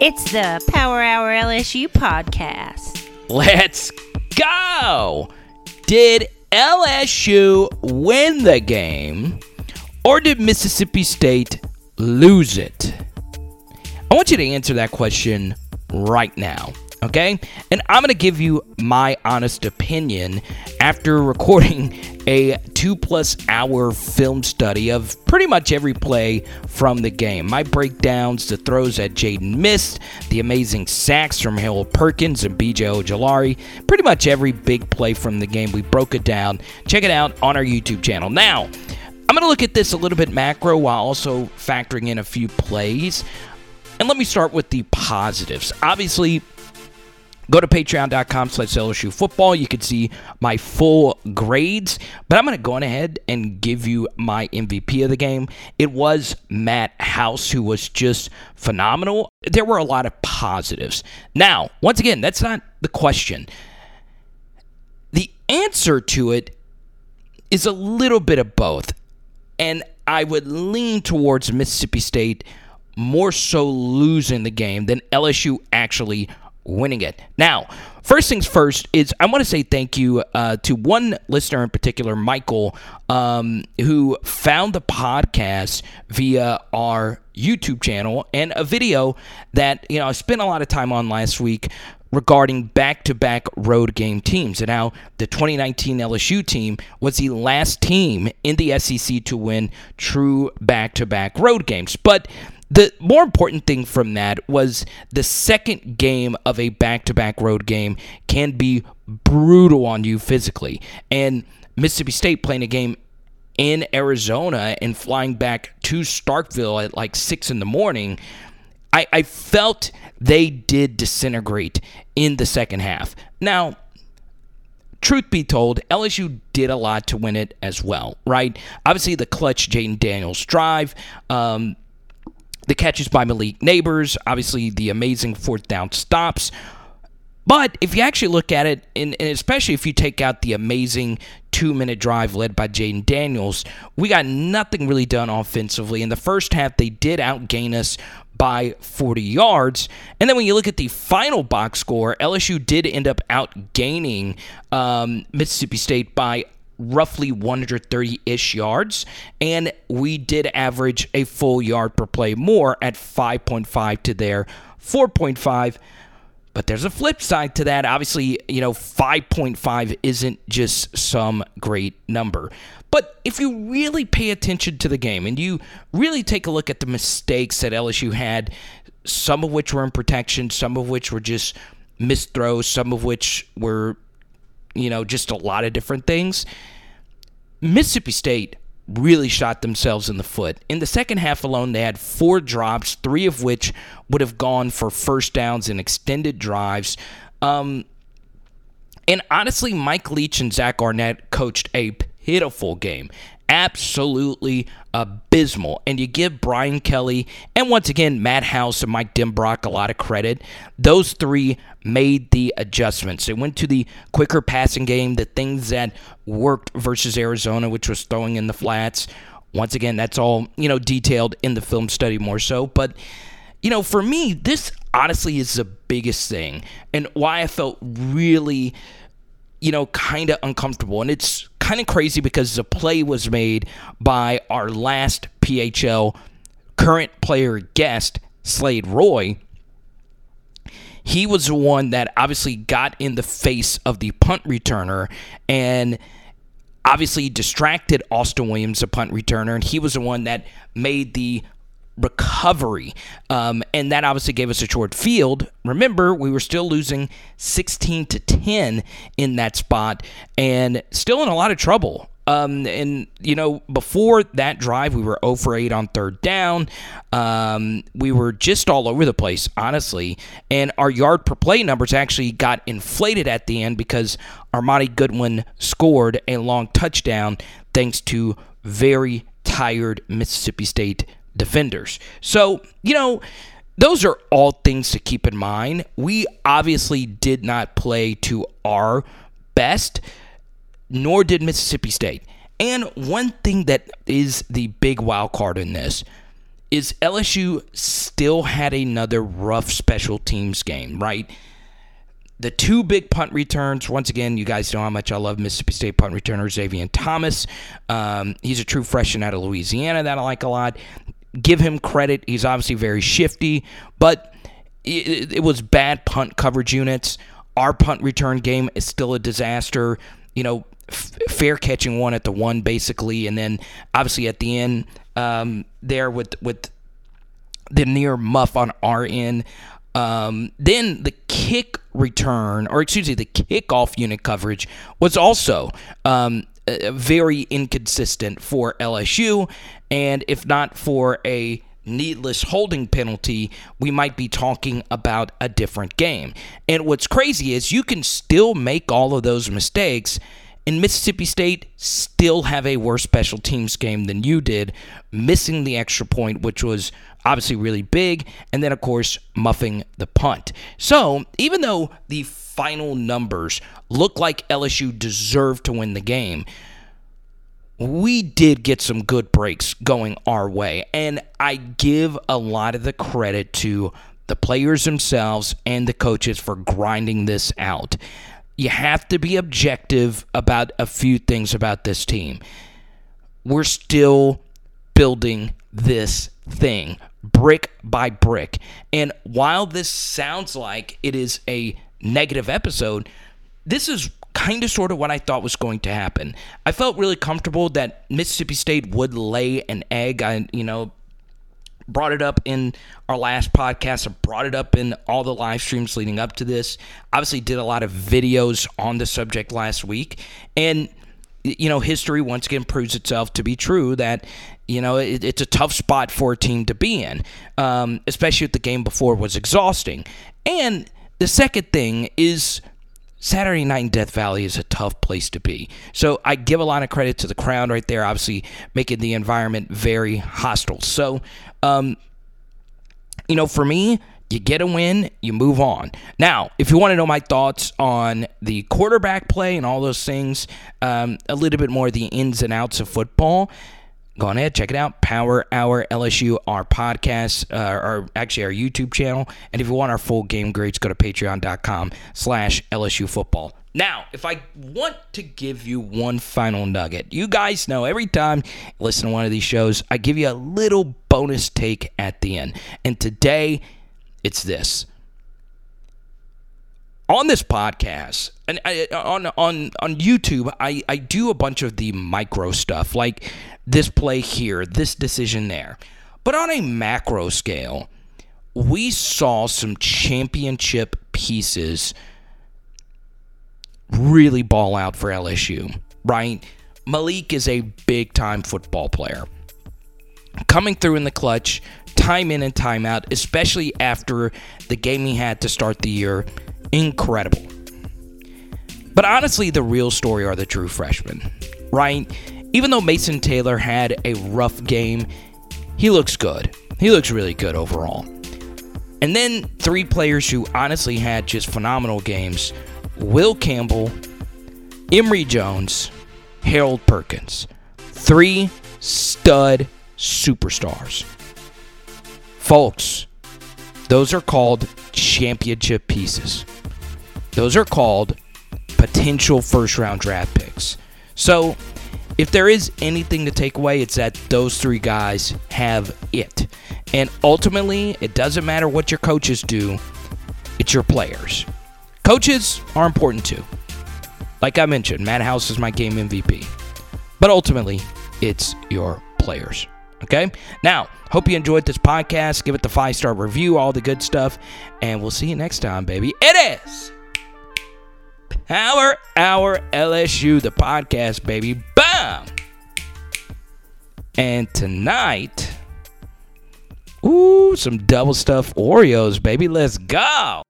It's the Power Hour LSU podcast. Let's go! Did LSU win the game or did Mississippi State lose it? I want you to answer that question right now okay? And I'm going to give you my honest opinion after recording a two plus hour film study of pretty much every play from the game. My breakdowns, the throws that Jayden missed, the amazing sacks from Harold Perkins and BJ Ojulari, pretty much every big play from the game. We broke it down. Check it out on our YouTube channel. Now, I'm going to look at this a little bit macro while also factoring in a few plays. And let me start with the positives. Obviously, Go to patreon.com slash LSU football. You can see my full grades. But I'm going to go on ahead and give you my MVP of the game. It was Matt House, who was just phenomenal. There were a lot of positives. Now, once again, that's not the question. The answer to it is a little bit of both. And I would lean towards Mississippi State more so losing the game than LSU actually winning it. Now, first things first is I want to say thank you uh, to one listener in particular, Michael, um, who found the podcast via our YouTube channel and a video that you know I spent a lot of time on last week regarding back-to-back road game teams and how the 2019 LSU team was the last team in the SEC to win true back-to-back road games. But the more important thing from that was the second game of a back to back road game can be brutal on you physically. And Mississippi State playing a game in Arizona and flying back to Starkville at like six in the morning, I, I felt they did disintegrate in the second half. Now, truth be told, LSU did a lot to win it as well, right? Obviously, the clutch Jayden Daniels drive. Um, the catches by Malik Nabers, obviously the amazing fourth down stops. But if you actually look at it, and, especially if you take out the amazing two minute drive led by Jayden Daniels, we got nothing really done offensively. In the first half, they did outgain us by 40 yards. And then when you look at the final box score, LSU did end up outgaining um, Mississippi State by roughly 130 ish yards, and we did average a full yard per play more at 5.5 to their 4.5. But there's a flip side to that. Obviously, you know, 5.5 isn't just some great number. But if you really pay attention to the game and you really take a look at the mistakes that LSU had, some of which were in protection, some of which were just missed throws, some of which were you know, just a lot of different things. Mississippi State really shot themselves in the foot. In the second half alone, they had four drops, three of which would have gone for first downs and extended drives. Um, and honestly, Mike Leach and Zach Arnett coached a pitiful game absolutely abysmal. And you give Brian Kelly and once again Matt House and Mike Denbrock a lot of credit. Those three made the adjustments. They went to the quicker passing game, the things that worked versus Arizona, which was throwing in the flats. Once again, that's all, you know, detailed in the film study more so. But, you know, for me, this honestly is the biggest thing and why I felt really, you know, kind of uncomfortable. And it's kind of crazy because the play was made by our last PHL current player guest, Slade Roy. He was the one that obviously got in the face of the punt returner and obviously distracted Austin Williams, the punt returner, and he was the one that made the recovery. Um, and that obviously gave us a short field. Remember, we were still losing 16 to 10 in that spot and still in a lot of trouble. Um, and, you know, before that drive, we were 0 for 8 on third down. Um, we were just all over the place, honestly. And our yard per play numbers actually got inflated at the end because Armoni Goodwin scored a long touchdown thanks to very tired Mississippi State defenders. So, you know, those are all things to keep in mind. We obviously did not play to our best, nor did Mississippi State. And one thing that is the big wild card in this is LSU still had another rough special teams game, right? The two big punt returns. Once again, you guys know how much I love Mississippi State punt returner Xavier Thomas. Um, he's a true freshman out of Louisiana that I like a lot. Give him credit. He's obviously very shifty, but it, it was bad punt coverage units. Our punt return game is still a disaster. You know, f- fair catching one at the one basically, and then obviously at the end um, there with with the near muff on our end. Um, then the kick return, or excuse me, the kickoff unit coverage was also um, Uh, very inconsistent for LSU. And if not for a needless holding penalty, we might be talking about a different game. And what's crazy is you can still make all of those mistakes. Mississippi State still have a worse special teams game than you did, missing the extra point, which was obviously really big, and then, of course, muffing the punt. So, even though the final numbers look like LSU deserved to win the game, we did get some good breaks going our way. And I give a lot of the credit to the players themselves and the coaches for grinding this out. You have to be objective about a few things about this team. We're still building this thing brick by brick. And while this sounds like it is a negative episode, this is kind of sort of what I thought was going to happen. I felt really comfortable that Mississippi State would lay an egg. I, you know, brought it up in our last podcast. I brought it up in all the live streams leading up to this. Obviously, did a lot of videos on the subject last week. And, you know, history once again proves itself to be true that, you know, it, it's a tough spot for a team to be in, um, especially if the game before was exhausting. And the second thing is Saturday night in Death Valley is a tough place to be. So I give a lot of credit to the crowd right there, obviously making the environment very hostile. So, um, you know, for me, you get a win, you move on. Now, if you want to know my thoughts on the quarterback play and all those things, um, a little bit more the ins and outs of football, go on ahead, check it out. Power Hour LSU, our podcast, uh, or actually our YouTube channel. And if you want our full game grades, go to patreon.com slash LSU football. Now, if I want to give you one final nugget, you guys know every time listen to one of these shows, I give you a little bonus take at the end. And today, it's this. On this podcast, and I, on on on YouTube, I, I do a bunch of the micro stuff, like this play here, this decision there. But on a macro scale, we saw some championship pieces really ball out for LSU, right? Malik is a big time football player. Coming through in the clutch, time in and time out, especially after the game he had to start the year. Incredible. But honestly, the real story are the true freshmen, right? Even though Mason Taylor had a rough game, he looks good. He looks really good overall. And then three players who honestly had just phenomenal games Will Campbell, Emery Jones, Harold Perkins. Three stud superstars. Folks, those are called championship pieces. Those are called potential first round draft picks. So, if there is anything to take away, it's that those three guys have it. And ultimately, it doesn't matter what your coaches do, it's your players. Coaches are important too. Like I mentioned, Matt House is my game MVP. But ultimately, it's your players. Okay? Now, hope you enjoyed this podcast. Give it the five star review, all the good stuff. And we'll see you next time, baby. It is Power Hour LSU, the podcast, baby. Bam! And tonight, ooh, some double stuffed Oreos, baby. Let's go.